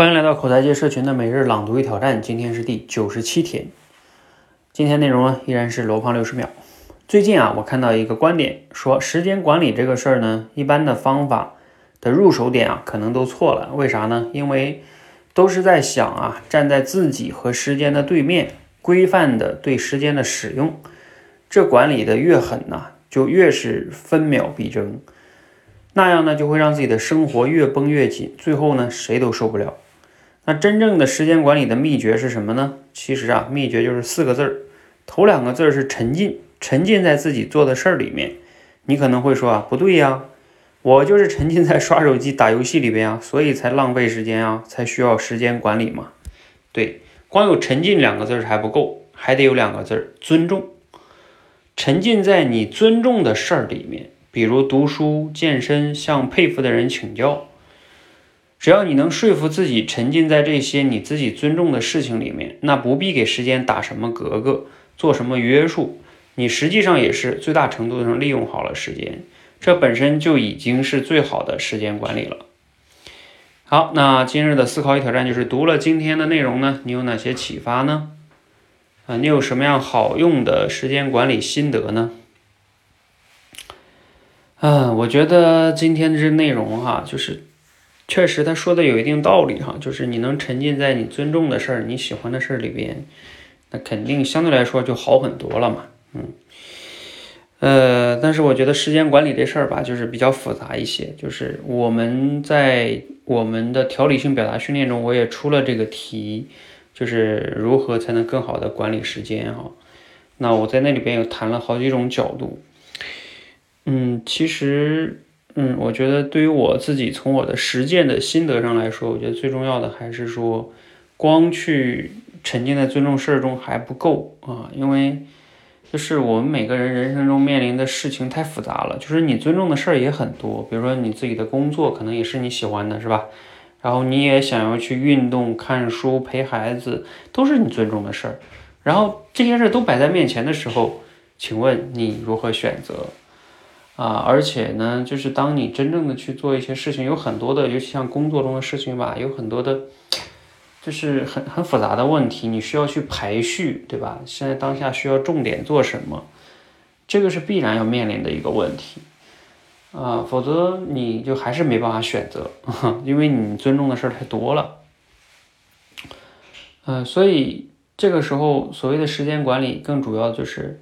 欢迎来到口才界社群的每日朗读与挑战，今天是第九十七天。今天内容呢依然是罗胖六十秒。最近啊，我看到一个观点，说时间管理这个事儿呢，一般的方法的入手点啊，可能都错了。为啥呢？因为都是在想啊，站在自己和时间的对面，规范的对时间的使用。这管理的越狠呢，就越是分秒必争，那样呢，就会让自己的生活越绷越紧，最后呢，谁都受不了。那真正的时间管理的秘诀是什么呢？其实啊，秘诀就是四个字儿，头两个字儿是沉浸，沉浸在自己做的事儿里面。你可能会说啊，不对呀，我就是沉浸在刷手机、打游戏里边啊，所以才浪费时间啊，才需要时间管理嘛。对，光有沉浸两个字儿还不够，还得有两个字儿，尊重。沉浸在你尊重的事儿里面，比如读书、健身，向佩服的人请教。只要你能说服自己沉浸在这些你自己尊重的事情里面，那不必给时间打什么格格，做什么约束，你实际上也是最大程度上利用好了时间，这本身就已经是最好的时间管理了。好，那今日的思考与挑战就是读了今天的内容呢，你有哪些启发呢？啊，你有什么样好用的时间管理心得呢？嗯，我觉得今天这内容哈，就是。确实，他说的有一定道理哈，就是你能沉浸在你尊重的事儿、你喜欢的事儿里边，那肯定相对来说就好很多了嘛。嗯，呃，但是我觉得时间管理这事儿吧，就是比较复杂一些。就是我们在我们的条理性表达训练中，我也出了这个题，就是如何才能更好的管理时间哈。那我在那里边有谈了好几种角度。嗯，其实。嗯，我觉得对于我自己从我的实践的心得上来说，我觉得最重要的还是说，光去沉浸在尊重事儿中还不够啊，因为就是我们每个人人生中面临的事情太复杂了，就是你尊重的事儿也很多，比如说你自己的工作可能也是你喜欢的，是吧？然后你也想要去运动、看书、陪孩子，都是你尊重的事儿。然后这些事儿都摆在面前的时候，请问你如何选择？啊，而且呢，就是当你真正的去做一些事情，有很多的，尤其像工作中的事情吧，有很多的，就是很很复杂的问题，你需要去排序，对吧？现在当下需要重点做什么，这个是必然要面临的一个问题啊，否则你就还是没办法选择，因为你尊重的事儿太多了。嗯，所以这个时候所谓的时间管理，更主要就是，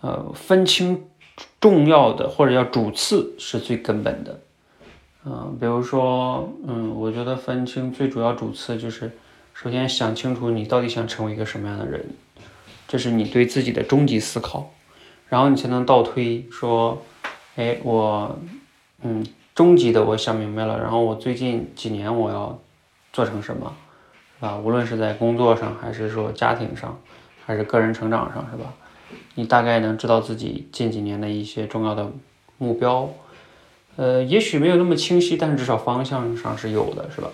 呃，分清。重要的或者叫主次是最根本的，嗯，比如说，嗯，我觉得分清最主要主次就是，首先想清楚你到底想成为一个什么样的人，这是你对自己的终极思考，然后你才能倒推说，哎，我，嗯，终极的我想明白了，然后我最近几年我要做成什么，是吧？无论是在工作上，还是说家庭上，还是个人成长上，是吧？你大概能知道自己近几年的一些重要的目标，呃，也许没有那么清晰，但是至少方向上是有的，是吧？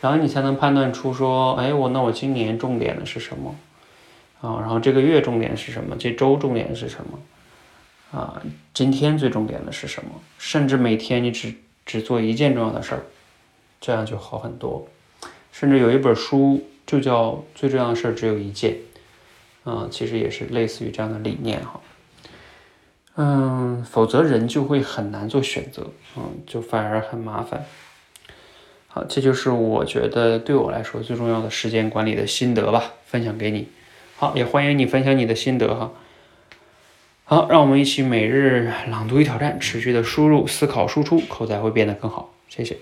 然后你才能判断出说，哎，我那我今年重点的是什么啊？然后这个月重点是什么？这周重点是什么？啊，今天最重点的是什么？甚至每天你只只做一件重要的事儿，这样就好很多。甚至有一本书就叫《最重要的事儿只有一件》。嗯，其实也是类似于这样的理念哈，嗯，否则人就会很难做选择，嗯，就反而很麻烦。好，这就是我觉得对我来说最重要的时间管理的心得吧，分享给你。好，也欢迎你分享你的心得哈。好，让我们一起每日朗读与挑战，持续的输入、思考、输出，口才会变得更好。谢谢。